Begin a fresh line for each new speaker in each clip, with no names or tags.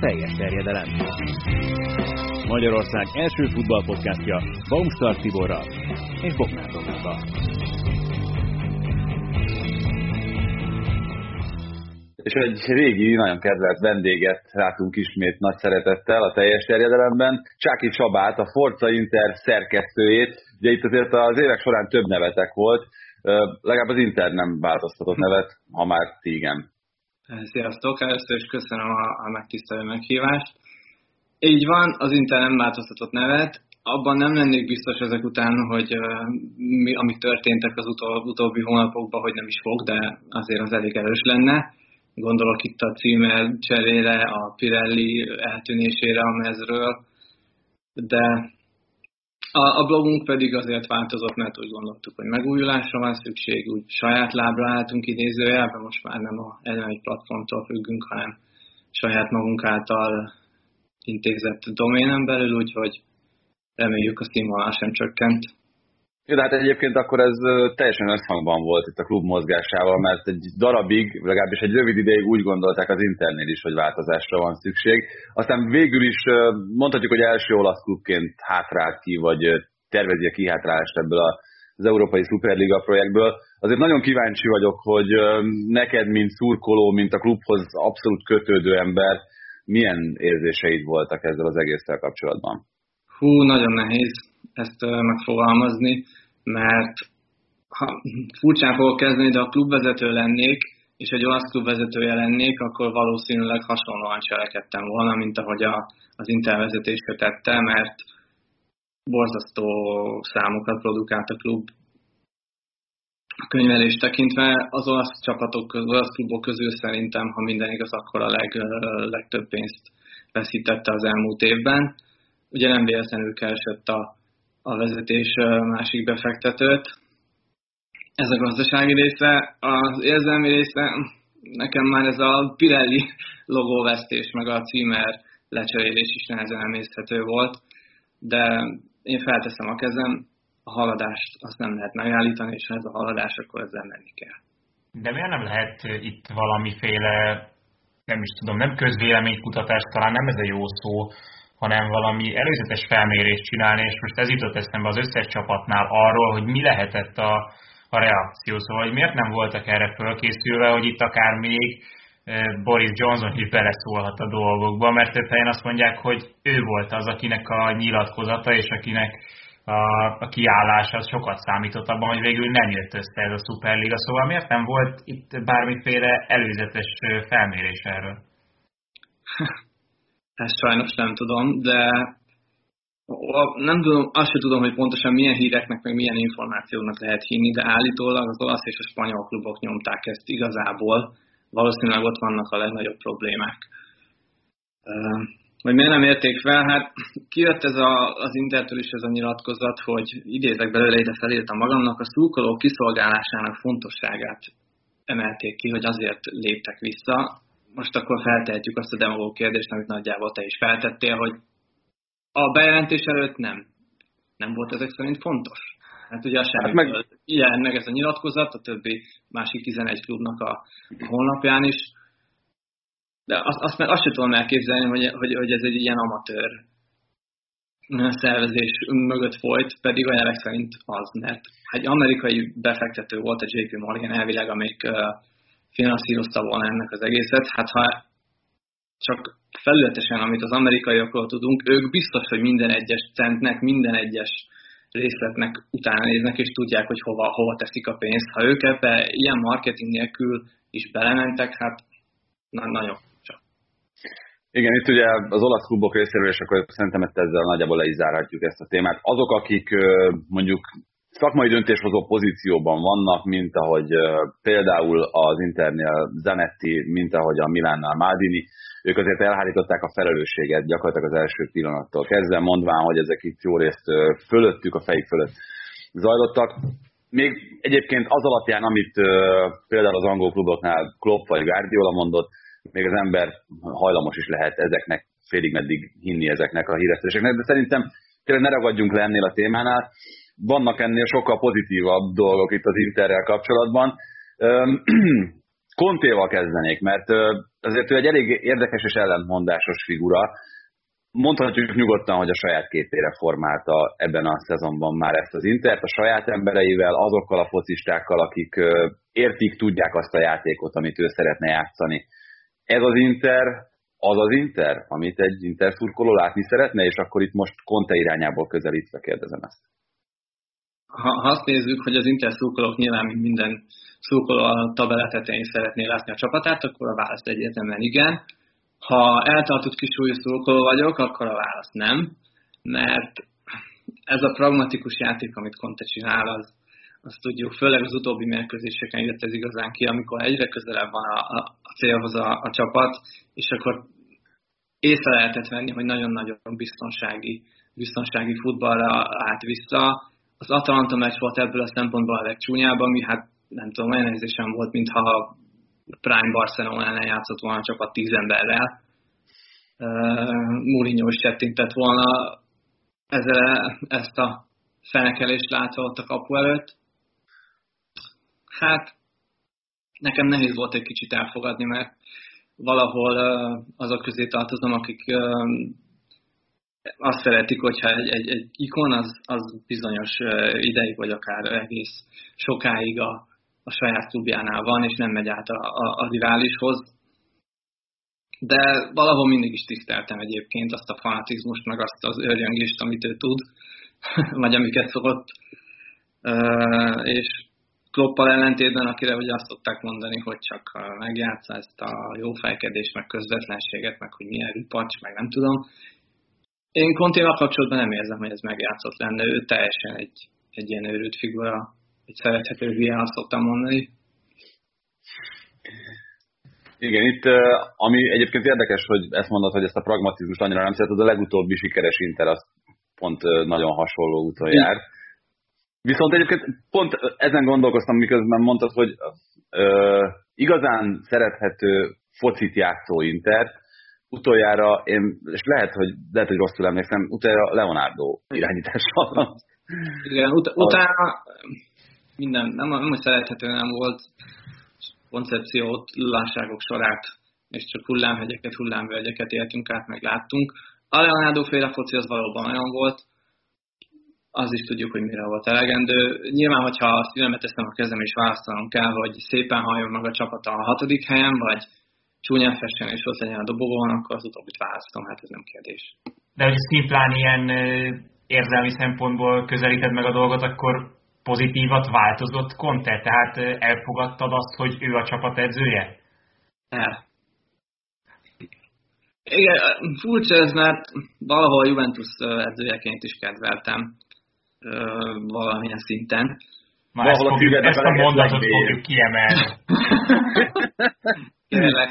teljes terjedelem. Magyarország első futballpodcastja Baumstark Tiborral és Bognár Roberttal.
És egy régi, nagyon kedvelt vendéget látunk ismét nagy szeretettel a teljes terjedelemben, Csáki Csabát, a Forza Inter szerkesztőjét. Ugye itt azért az évek során több nevetek volt, legalább az Inter nem változtatott nevet, ha már ti igen.
Sziasztok, először is köszönöm a, a megtisztelő meghívást. Így van, az Inter nem változtatott nevet, abban nem lennék biztos ezek után, hogy mi, amik történtek az utol, utóbbi hónapokban, hogy nem is fog, de azért az elég erős lenne. Gondolok itt a címer cserére, a Pirelli eltűnésére a mezről, de a, a blogunk pedig azért változott, mert úgy gondoltuk, hogy megújulásra van szükség, úgy saját lábra álltunk idézőjelben, most már nem a egy platformtól függünk, hanem saját magunk által intézett doménen belül, úgyhogy reméljük a színvonal sem csökkent.
Jó, de hát egyébként akkor ez teljesen összhangban volt itt a klub mozgásával, mert egy darabig, legalábbis egy rövid ideig úgy gondolták az internél is, hogy változásra van szükség. Aztán végül is mondhatjuk, hogy első olasz klubként hátrált ki, vagy tervezi a kihátrálást ebből az Európai Superliga projektből. Azért nagyon kíváncsi vagyok, hogy neked, mint szurkoló, mint a klubhoz abszolút kötődő ember, milyen érzéseid voltak ezzel az egésszel kapcsolatban?
Hú, nagyon nehéz ezt megfogalmazni, mert ha furcsán fogok kezdeni, de a klubvezető lennék, és egy olasz klubvezetője lennék, akkor valószínűleg hasonlóan cselekedtem volna, mint ahogy a, az intervezetése tette, mert borzasztó számokat produkált a klub a könyvelés tekintve. Az olasz csapatok, az olasz klubok közül szerintem, ha minden igaz, akkor a leg, legtöbb pénzt veszítette az elmúlt évben. Ugye nem véletlenül keresett a a vezetés másik befektetőt. Ez a gazdasági része. Az érzelmi része, nekem már ez a Pirelli logóvesztés, meg a címer lecserélés is nehezen emészhető volt, de én felteszem a kezem, a haladást azt nem lehet megállítani, és ha ez a haladás, akkor ezzel menni kell.
De miért nem lehet itt valamiféle, nem is tudom, nem közvéleménykutatás, talán nem ez a jó szó, hanem valami előzetes felmérést csinálni, és most ez jutott eszembe az összes csapatnál arról, hogy mi lehetett a, a reakció. Szóval, hogy miért nem voltak erre fölkészülve, hogy itt akár még Boris Johnson is beleszólhat a dolgokba, mert több helyen azt mondják, hogy ő volt az, akinek a nyilatkozata, és akinek a, a kiállása az sokat számított abban, hogy végül nem jött össze ez a Superliga. Szóval miért nem volt itt bármiféle előzetes felmérés erről?
Ezt sajnos nem tudom, de nem tudom, azt sem tudom, hogy pontosan milyen híreknek, meg milyen információknak lehet hinni, de állítólag az olasz és a spanyol klubok nyomták ezt igazából. Valószínűleg ott vannak a legnagyobb problémák. Hogy miért nem érték fel? Hát kijött ez a, az Intertől is ez a nyilatkozat, hogy idézek belőle, ide felírtam magamnak, a szurkolók kiszolgálásának fontosságát emelték ki, hogy azért léptek vissza most akkor feltehetjük azt a demagóg kérdést, amit nagyjából te is feltettél, hogy a bejelentés előtt nem. Nem volt ezek szerint fontos. Hát ugye a hát meg... ilyen meg ez a nyilatkozat, a többi másik 11 klubnak a honlapján is. De azt, azt, azt sem tudom elképzelni, hogy, hogy, hogy ez egy ilyen amatőr szervezés mögött folyt, pedig a jelek szerint az, mert egy amerikai befektető volt a JP Morgan elvileg, amelyik finanszírozta volna ennek az egészet. Hát ha csak felületesen, amit az amerikaiakról tudunk, ők biztos, hogy minden egyes centnek, minden egyes részletnek utána néznek, és tudják, hogy hova, hova teszik a pénzt. Ha ők ebbe ilyen marketing nélkül is belementek, hát na, nagyon csak.
Igen, itt ugye az olasz klubok részéről, és akkor szerintem ezt ezzel nagyjából le is zárhatjuk ezt a témát. Azok, akik mondjuk szakmai döntéshozó pozícióban vannak, mint ahogy például az Internél Zanetti, mint ahogy a Milánnál Maldini, ők azért elhárították a felelősséget gyakorlatilag az első pillanattól kezdve, mondván, hogy ezek itt jó részt fölöttük, a fejük fölött zajlottak. Még egyébként az alapján, amit például az angol kluboknál Klopp vagy Guardiola mondott, még az ember hajlamos is lehet ezeknek félig meddig hinni ezeknek a híresztéseknek, de szerintem tényleg ne ragadjunk le ennél a témánál vannak ennél sokkal pozitívabb dolgok itt az Interrel kapcsolatban. Kontéval kezdenék, mert azért ő egy elég érdekes és ellentmondásos figura. Mondhatjuk nyugodtan, hogy a saját képére formálta ebben a szezonban már ezt az Intert, a saját embereivel, azokkal a focistákkal, akik értik, tudják azt a játékot, amit ő szeretne játszani. Ez az Inter, az az Inter, amit egy Inter szurkoló látni szeretne, és akkor itt most Conte irányából közelítve kérdezem ezt.
Ha, ha azt nézzük, hogy az Inter szurkolók nyilván minden szurkoló a tabella tetején szeretné látni a csapatát, akkor a válasz egyértelműen igen. Ha eltartott kisúlyú szurkoló vagyok, akkor a válasz nem, mert ez a pragmatikus játék, amit Conte csinál, az, azt tudjuk, főleg az utóbbi mérkőzéseken jött ez igazán ki, amikor egyre közelebb van a, a, a célhoz a, a csapat, és akkor észre lehetett venni, hogy nagyon-nagyon biztonsági, biztonsági futballra állt vissza. Az Atalanta meccs volt ebből a szempontból a legcsúnyább, ami hát nem tudom, olyan érzésem volt, mintha Prime Barcelona ellen játszott volna a csapat tíz emberrel. Uh, Mourinho is settintett volna ezzel, ezt a fenekelést látva ott a kapu előtt. Hát nekem nehéz volt egy kicsit elfogadni, mert valahol uh, azok közé tartozom, akik uh, azt szeretik, hogyha egy, egy, egy ikon az, az bizonyos ideig, vagy akár egész sokáig a, a saját klubjánál van, és nem megy át a, a, a riválishoz. De valahol mindig is tiszteltem egyébként azt a fanatizmust, meg azt az őrjöngést, amit ő tud, vagy amiket szokott. És Kloppal ellentétben, akire ugye azt szokták mondani, hogy csak megjátsza ezt a jó fejkedést, meg közvetlenséget, meg hogy milyen ripacs, meg nem tudom. Én Kontéval kapcsolatban nem érzem, hogy ez megjátszott lenne. Ő teljesen egy, egy ilyen őrült figura, egy szerethető azt szoktam mondani.
Igen, itt ami egyébként érdekes, hogy ezt mondod, hogy ezt a pragmatizmust annyira nem szereted, a legutóbbi sikeres Inter az pont nagyon hasonló úton jár. Viszont egyébként pont ezen gondolkoztam, miközben mondtad, hogy ö, igazán szerethető focit játszó Inter, utoljára, én, és lehet, hogy, lehet, hogy rosszul emlékszem, utoljára Leonardo irányítással.
Igen, ut- utána minden, nem, nem hogy szerethető nem volt koncepciót, lásságok sorát, és csak hullámhegyeket, hullámvölgyeket éltünk át, meg láttunk. A Leonardo féle foci az valóban olyan volt, az is tudjuk, hogy mire volt elegendő. Nyilván, hogyha a szívemet teszem a kezem és választanom kell, hogy szépen halljon meg a csapata a hatodik helyen, vagy csúnyán fessen és ott legyen a dobogón, akkor az utóbbit választom, hát ez nem kérdés.
De hogy szimplán ilyen érzelmi szempontból közelíted meg a dolgot, akkor pozitívat változott Conte? Tehát elfogadtad azt, hogy ő a csapat edzője?
El. Igen, furcsa ez, mert valahol Juventus edzőjeként is kedveltem valamilyen szinten.
Már ezt, fogjuk, ezt a mondatot fogjuk kiemelni.
Kérlek.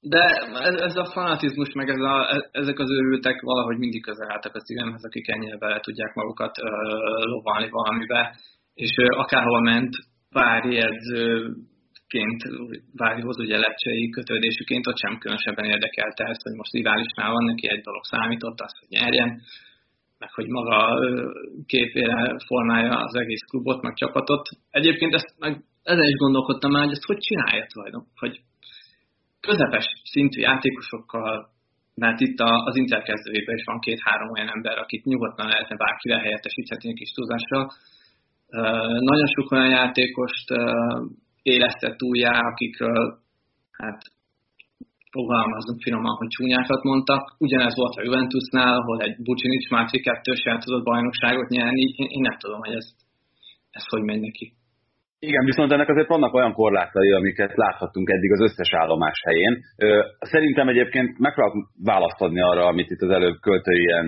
De ez, ez a fanatizmus, meg ez a, ezek az őrültek valahogy mindig közel álltak a szívemhez, akik ennyire bele tudják magukat uh, lovalni valamibe, és uh, akárhol ment, Vári edzőként, Várihoz ugye lepcsei kötődésüként, ott sem különösebben érdekelte ezt, hogy most riválisnál van, neki egy dolog számított, az, hogy nyerjen, meg hogy maga képére formálja az egész klubot, meg csapatot. Egyébként ezt meg ezen is gondolkodtam már, hogy ezt hogy csinálja tulajdon, hogy közepes szintű játékosokkal, mert itt az Inter kezdőjében is van két-három olyan ember, akit nyugodtan lehetne bárkivel helyettesíthetni egy kis tudással. Nagyon sok olyan játékost élesztett újjá, akikről hát fogalmazunk finoman, hogy csúnyákat mondtak. Ugyanez volt a Juventusnál, ahol egy Bucinic már kettős el tudott bajnokságot nyerni. Én, én nem tudom, hogy ez, ez hogy megy neki.
Igen, viszont ennek azért vannak olyan korlátai, amiket láthattunk eddig az összes állomás helyén. Szerintem egyébként megpróbálok választ adni arra, amit itt az előbb költőien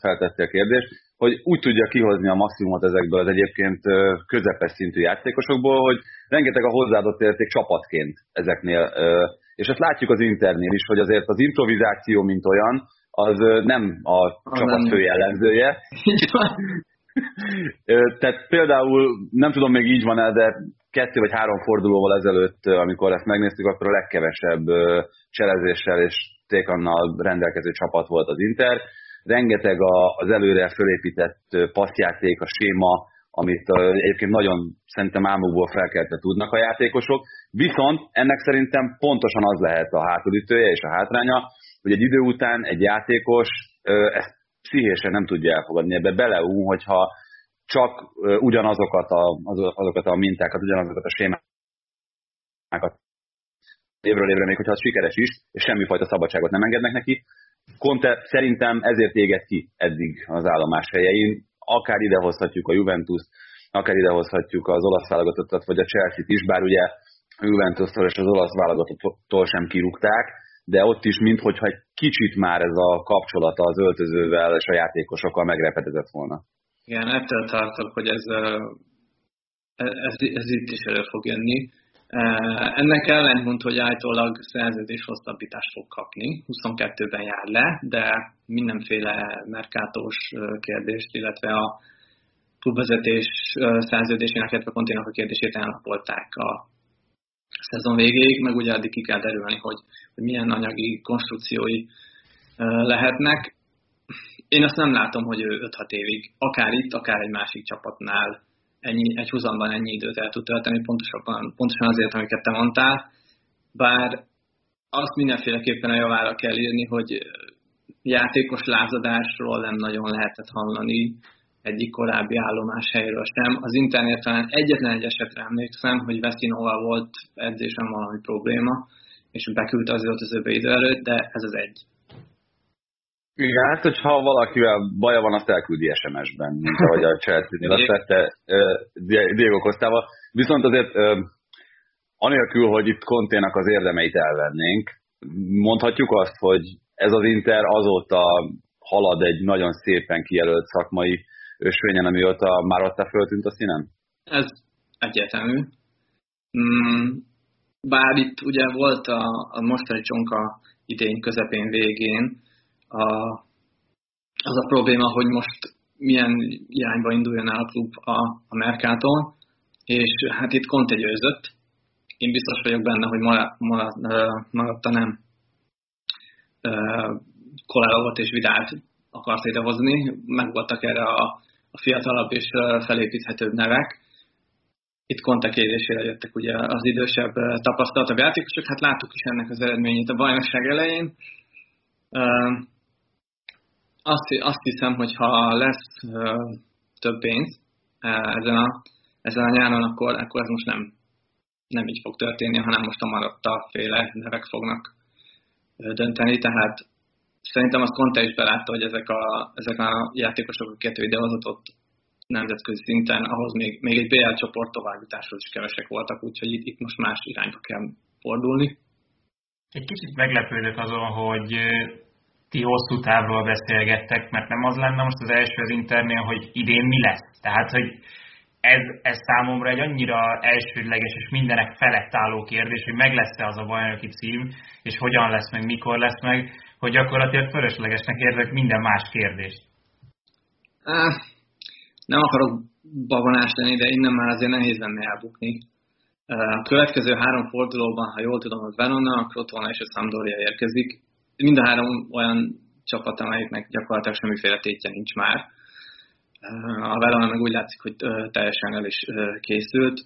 feltettél a kérdést, hogy úgy tudja kihozni a maximumot ezekből az egyébként közepes szintű játékosokból, hogy rengeteg a hozzáadott érték csapatként ezeknél. És ezt látjuk az internél is, hogy azért az improvizáció, mint olyan, az nem a csapat fő jellemzője. Tehát például, nem tudom még így van-e, de kettő vagy három fordulóval ezelőtt, amikor ezt megnéztük, akkor a legkevesebb cselezéssel és tékannal rendelkező csapat volt az Inter. Rengeteg az előre fölépített passzjáték, a séma, amit egyébként nagyon szerintem álmukból felkeltve tudnak a játékosok, viszont ennek szerintem pontosan az lehet a hátulütője és a hátránya, hogy egy idő után egy játékos ezt pszichésen nem tudja elfogadni, ebbe beleú, hogyha csak ugyanazokat a, azokat a mintákat, ugyanazokat a sémákat évről évre, még hogyha az sikeres is, és semmifajta szabadságot nem engednek neki. Conte szerintem ezért éget ki eddig az állomás helyein. Akár idehozhatjuk a Juventus, akár idehozhatjuk az olasz válogatottat, vagy a Chelsea-t is, bár ugye a Juventus-tól és az olasz válogatottól sem kirúgták, de ott is, minthogyha egy kicsit már ez a kapcsolata az öltözővel és a játékosokkal megrepedezett volna.
Igen, ettől tartok, hogy ez, ez, ez itt is elő fog jönni. Ennek ellentmond, hogy állítólag szerződés hosszabbítást fog kapni, 22-ben jár le, de mindenféle merkátós kérdést, illetve a klubvezetés szerződésének, illetve konténak a kérdését elnapolták a szezon végéig, meg ugye addig ki kell derülni, hogy, hogy milyen anyagi konstrukciói lehetnek. Én azt nem látom, hogy ő 5-6 évig, akár itt, akár egy másik csapatnál ennyi, egy húzamban ennyi időt el tud tölteni, pontosan, pontosan azért, amiket te mondtál, bár azt mindenféleképpen a javára kell írni, hogy játékos lázadásról nem nagyon lehetett hallani egyik korábbi állomás helyről sem. Az interneten egyetlen egy esetre emlékszem, hogy Veszinóval volt edzésen valami probléma, és beküldte az öltözőbe idő előtt, de ez az egy.
Igen, hát hogyha valakivel baja van, azt elküldi SMS-ben, mint ahogy a Chelsea-nél azt tette Diego Costával. Viszont azért anélkül, hogy itt Konténak az érdemeit elvennénk, mondhatjuk azt, hogy ez az Inter azóta halad egy nagyon szépen kijelölt szakmai ösvényen, amióta már ott föltűnt a színen?
Ez egyértelmű. Mm, bár itt ugye volt a, a mostani csonka idén közepén végén, a, az a probléma, hogy most milyen irányba induljon el a klub a, a Mercaton, és hát itt Conte győzött. Én biztos vagyok benne, hogy marad, marad, maradta nem Kolárovat és Vidált akart idehozni, meg voltak erre a, a fiatalabb és felépíthetőbb nevek. Itt Conte kérésére jöttek ugye az idősebb, tapasztaltabb játékosok, hát láttuk is ennek az eredményét a bajnokság elején azt, azt hiszem, hogy ha lesz több pénz ezen, a, ezen a nyáron, akkor, akkor ez most nem, nem így fog történni, hanem most a maradta féle nevek fognak dönteni, tehát szerintem azt Conte is belátta, hogy ezek a, ezek a játékosok, akiket ő idehozott ott nemzetközi szinten, ahhoz még, még egy BL csoport továbbításhoz is kevesek voltak, úgyhogy itt, itt most más irányba kell fordulni.
Egy kicsit meglepődött azon, hogy ti hosszú távról beszélgettek, mert nem az lenne most az első az Internél, hogy idén mi lesz. Tehát, hogy ez, ez számomra egy annyira elsődleges és mindenek felett álló kérdés, hogy meg lesz-e az a bajnoki cím, és hogyan lesz meg, mikor lesz meg, hogy gyakorlatilag fölöslegesnek érzek minden más kérdést.
Nem akarok babonás lenni, de innen már azért nehéz lenne elbukni. A következő három fordulóban, ha jól tudom, az Verona, Crotona és a Sampdoria érkezik mind a három olyan csapat, amelyiknek gyakorlatilag semmiféle tétje nincs már. A Verona meg úgy látszik, hogy teljesen el is készült.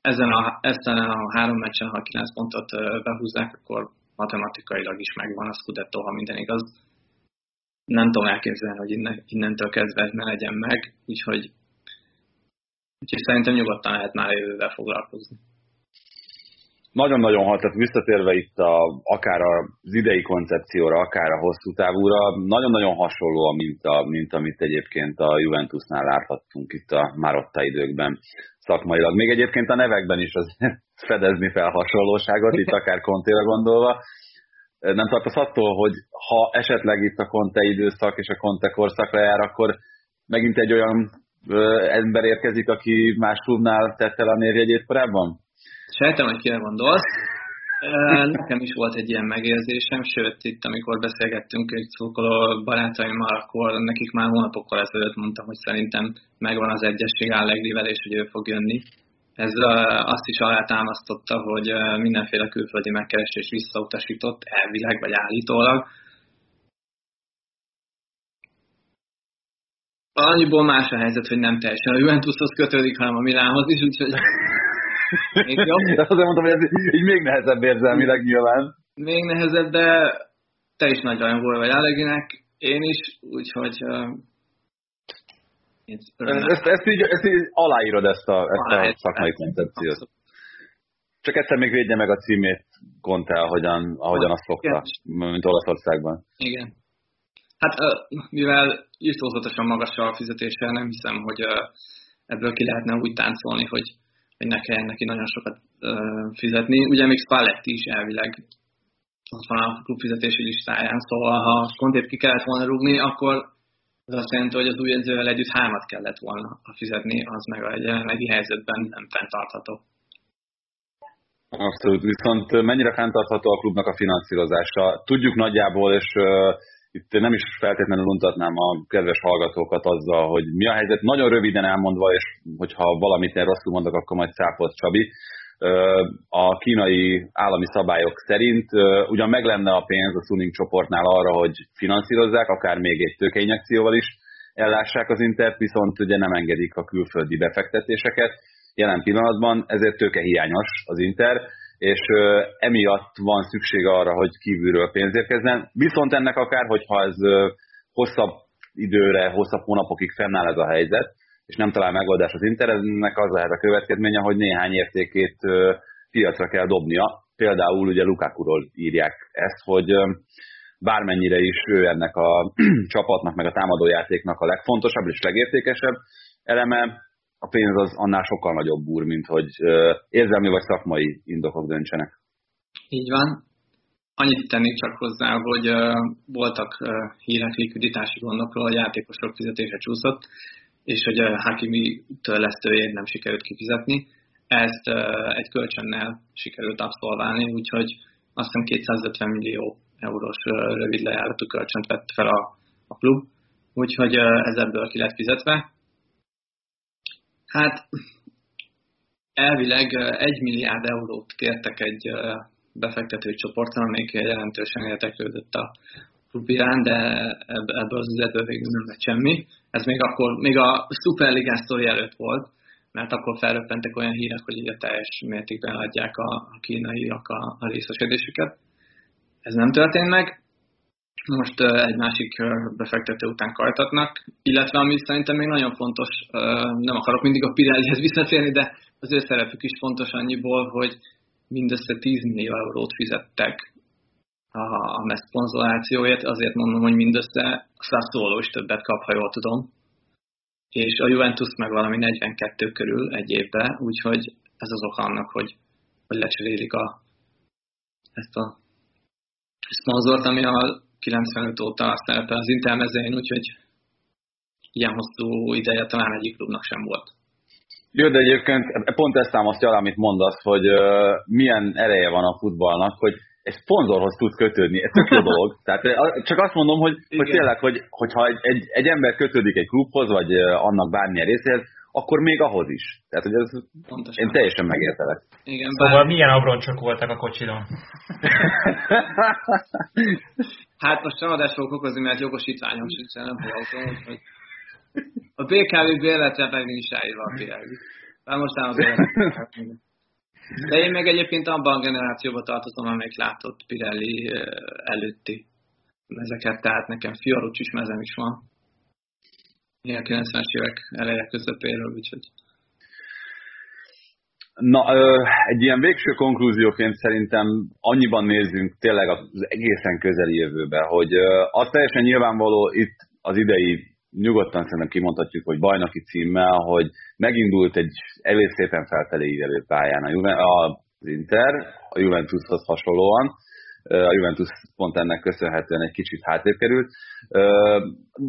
Ezen a, ezen a három meccsen, ha 9 pontot behúzzák, akkor matematikailag is megvan a Scudetto, ha minden igaz. Nem tudom elképzelni, hogy innen, innentől kezdve ne legyen meg, úgyhogy, úgyhogy szerintem nyugodtan lehet már jövővel foglalkozni
nagyon-nagyon hat, tehát visszatérve itt a, akár az idei koncepcióra, akár a hosszú távúra, nagyon-nagyon hasonló, mint, a, mint amit egyébként a Juventusnál láthattunk itt a Marotta időkben szakmailag. Még egyébként a nevekben is az fedezni fel hasonlóságot, itt akár Contéra gondolva. Nem tartasz attól, hogy ha esetleg itt a Conte időszak és a Conte korszak lejár, akkor megint egy olyan ember érkezik, aki más klubnál tette el a névjegyét korábban?
Sejtem, hogy kire gondolsz. Nekem is volt egy ilyen megérzésem, sőt, itt amikor beszélgettünk egy szurkoló barátaimmal, akkor nekik már hónapokkal ezelőtt mondtam, hogy szerintem megvan az egyesség Allegrivel, és hogy ő fog jönni. Ez azt is alátámasztotta, hogy mindenféle külföldi megkeresés visszautasított, elvileg vagy állítólag. annyiból más a helyzet, hogy nem teljesen a Juventushoz kötődik, hanem a Milánhoz is, úgyhogy
még jobb. De azért mondtam, hogy ez így még nehezebb érzelmileg nyilván.
Még nehezebb, de te is nagy rajongója vagy Alleginek, én is, úgyhogy uh,
ezt, ezt, így, ezt így aláírod ezt a, ezt a szakmai koncepciót. Csak egyszer még védje meg a címét Conte, ahogyan, ahogyan azt szokta, mint Olaszországban.
Igen. Hát mivel írtózatosan magas a fizetése, nem hiszem, hogy ebből ki lehetne úgy táncolni, hogy, hogy ne kelljen neki nagyon sokat fizetni. Ugye még Spalletti is elvileg ott van a klubfizetési listáján, szóval ha Kontét ki kellett volna rúgni, akkor ez azt jelenti, hogy az új edzővel együtt hármat kellett volna fizetni, az meg a jelenlegi helyzetben nem fenntartható.
Abszolút, viszont mennyire fenntartható a klubnak a finanszírozása? Tudjuk nagyjából, és itt nem is feltétlenül untatnám a kedves hallgatókat azzal, hogy mi a helyzet. Nagyon röviden elmondva, és hogyha valamit én rosszul mondok, akkor majd szápolt Csabi. A kínai állami szabályok szerint ugyan meg lenne a pénz a Suning csoportnál arra, hogy finanszírozzák, akár még egy tőkeinjekcióval is ellássák az Intert, viszont ugye nem engedik a külföldi befektetéseket jelen pillanatban, ezért tőkehiányos az Inter, és emiatt van szükség arra, hogy kívülről pénz érkezzen. Viszont ennek akár, hogyha ez hosszabb időre, hosszabb hónapokig fennáll ez a helyzet, és nem talál megoldás az Inter, az lehet a következménye, hogy néhány értékét piacra kell dobnia. Például ugye Lukakuról írják ezt, hogy bármennyire is ő ennek a csapatnak, meg a támadójátéknak a legfontosabb és legértékesebb eleme, a pénz az annál sokkal nagyobb úr, mint hogy érzelmi vagy szakmai indokok döntsenek.
Így van. Annyit tennék csak hozzá, hogy voltak hírek likviditási gondokról, a játékosok fizetése csúszott, és hogy a Hakimi törlesztőjét nem sikerült kifizetni. Ezt egy kölcsönnel sikerült abszolválni, úgyhogy azt hiszem 250 millió eurós rövid lejáratú kölcsönt vett fel a, a klub, úgyhogy ez ebből ki lett fizetve Hát elvileg egy milliárd eurót kértek egy befektető csoporton, amelyik jelentősen érteklődött a klub de ebből az üzletből végül nem lett semmi. Ez még akkor, még a Superligán sztori előtt volt, mert akkor felröppentek olyan hírek, hogy ugye teljes mértékben adják a, a kínaiak a, a részesedésüket. Ez nem történt meg, most egy másik befektető után kajtatnak, illetve ami szerintem még nagyon fontos, nem akarok mindig a Pirellihez visszatérni, de az ő szerepük is fontos annyiból, hogy mindössze 10 millió eurót fizettek a, a szponzorációért, azért mondom, hogy mindössze Sassuolo is többet kap, ha jól tudom, és a Juventus meg valami 42 körül egy évben, úgyhogy ez az oka annak, hogy, hogy lecserélik a, ezt a szponzort, ami a 95 óta szerepel az Intel úgyhogy ilyen hosszú ideje talán egyik klubnak sem volt.
Jó, de egyébként pont ezt támasztja alá, amit mondasz, hogy uh, milyen ereje van a futballnak, hogy egy szponzorhoz tud kötődni, ez tök jó dolog. Tehát csak azt mondom, hogy, hogy tényleg, hogy, hogyha egy, egy, egy ember kötődik egy klubhoz, vagy annak bármilyen részéhez, akkor még ahhoz is. Tehát, hogy ez Pontosan. én teljesen megértelek.
Igen, szóval bár... milyen abroncsok voltak a kocsidon?
hát most nem adást fogok okozni, mert jogosítványom sincs, nem autó, hogy a BKV bérletre meg nincs ráírva a Pirelli. Már most nem a De én meg egyébként abban a generációban tartozom, amelyik látott Pirelli előtti mezeket, tehát nekem Fiorucsis mezem is van a 90-es évek eleje közepéről, úgyhogy...
Na, egy ilyen végső konklúzióként szerintem annyiban nézzünk tényleg az egészen közeli jövőbe, hogy az teljesen nyilvánvaló itt az idei, nyugodtan szerintem kimondhatjuk, hogy bajnoki címmel, hogy megindult egy elég szépen felfelé ívelő pályán a Juve, az Inter, a Juventushoz hasonlóan, a Juventus pont ennek köszönhetően egy kicsit hátrébb került.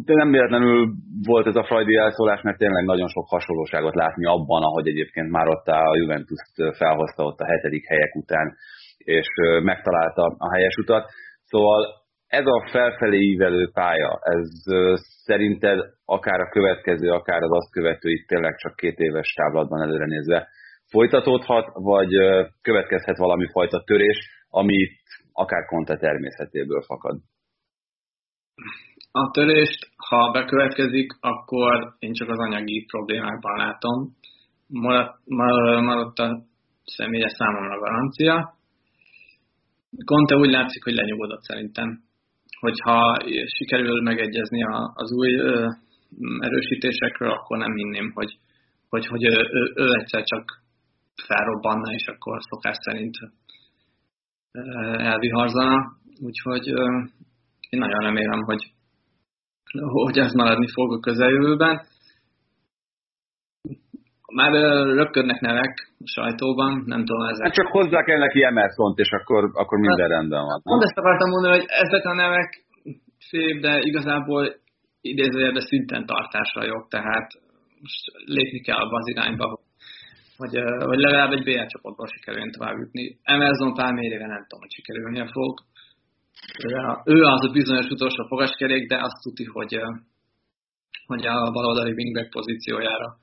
De nem véletlenül volt ez a Freudi elszólás, mert tényleg nagyon sok hasonlóságot látni abban, ahogy egyébként már ott a Juventus felhozta ott a hetedik helyek után, és megtalálta a helyes utat. Szóval ez a felfelé ívelő pálya, ez szerinted akár a következő, akár az azt követő, itt tényleg csak két éves táblatban előre nézve folytatódhat, vagy következhet valami fajta törés, amit akár Conte természetéből fakad.
A törést, ha bekövetkezik, akkor én csak az anyagi problémákban látom. Maradt, maradt a személyes számomra garancia. Conte úgy látszik, hogy lenyugodott szerintem. Hogyha sikerül megegyezni az új erősítésekről, akkor nem hinném, hogy, hogy, hogy ő, ő, ő egyszer csak felrobbanna, és akkor szokás szerint elviharzana. Úgyhogy én nagyon remélem, hogy, hogy ez maradni fog a közeljövőben. Már röpködnek nevek a sajtóban, nem tudom ezek.
Hát csak hozzá kell neki emerson és akkor, akkor minden hát, rendben van.
Pont ezt akartam mondani, hogy ezek a nevek szép, de igazából idézőjelben szinten tartásra jobb, tehát most lépni kell abba az irányba, hogy, hogy legalább egy BL csoportból sikerüljön tovább jutni. Emerson Palmérére nem tudom, hogy sikerülnie fog. Ő az a bizonyos utolsó fogaskerék, de azt tudti, hogy, hogy a baloldali wingback pozíciójára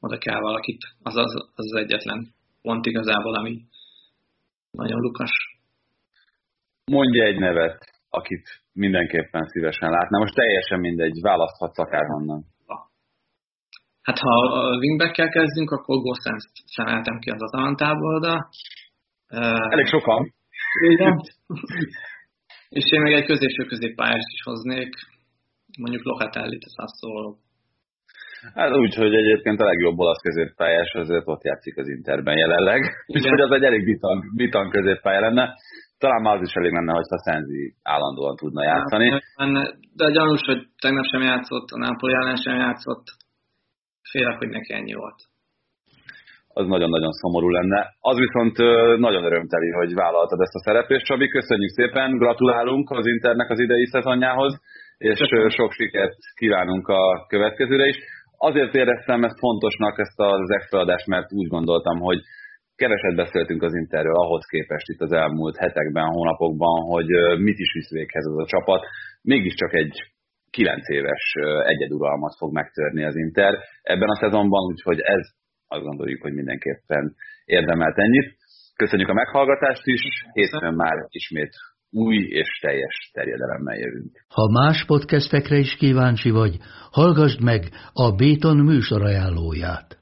oda kell valakit. Az az, az, az egyetlen pont igazából, ami nagyon lukas.
Mondja egy nevet, akit mindenképpen szívesen látna. Most teljesen mindegy, választhatsz akárhonnan.
Hát ha a wingback-kel kezdünk, akkor Gossens szemeltem ki az Atalantából, de...
Elég sokan.
Igen. És én meg egy középső középpályást is hoznék, mondjuk Locatellit, azt szóló.
Hát úgy, hogy egyébként a legjobb olasz középpályás azért ott játszik az Interben jelenleg. Úgyhogy az egy elég bitan, bitan középpálya lenne. Talán már az is elég lenne, hogyha Szenzi állandóan tudna játszani.
De gyanús, hogy tegnap sem játszott, a Napoli ellen sem játszott. Félek, hogy neki ennyi volt.
Az nagyon-nagyon szomorú lenne. Az viszont nagyon örömteli, hogy vállaltad ezt a szereplést, Csabi. Köszönjük szépen, gratulálunk az Internek az idei szezonjához, és Köszönöm. sok sikert kívánunk a következőre is. Azért éreztem ezt fontosnak, ezt az extra adást, mert úgy gondoltam, hogy keveset beszéltünk az Interről ahhoz képest itt az elmúlt hetekben, hónapokban, hogy mit is visz véghez az a csapat. Mégiscsak egy 9 éves egyeduralmat fog megtörni az Inter ebben a szezonban, úgyhogy ez azt gondoljuk, hogy mindenképpen érdemelt ennyit. Köszönjük a meghallgatást is, hétfőn már ismét új és teljes terjedelemmel jövünk.
Ha más podcastekre is kíváncsi vagy, hallgassd meg a Béton műsor ajánlóját.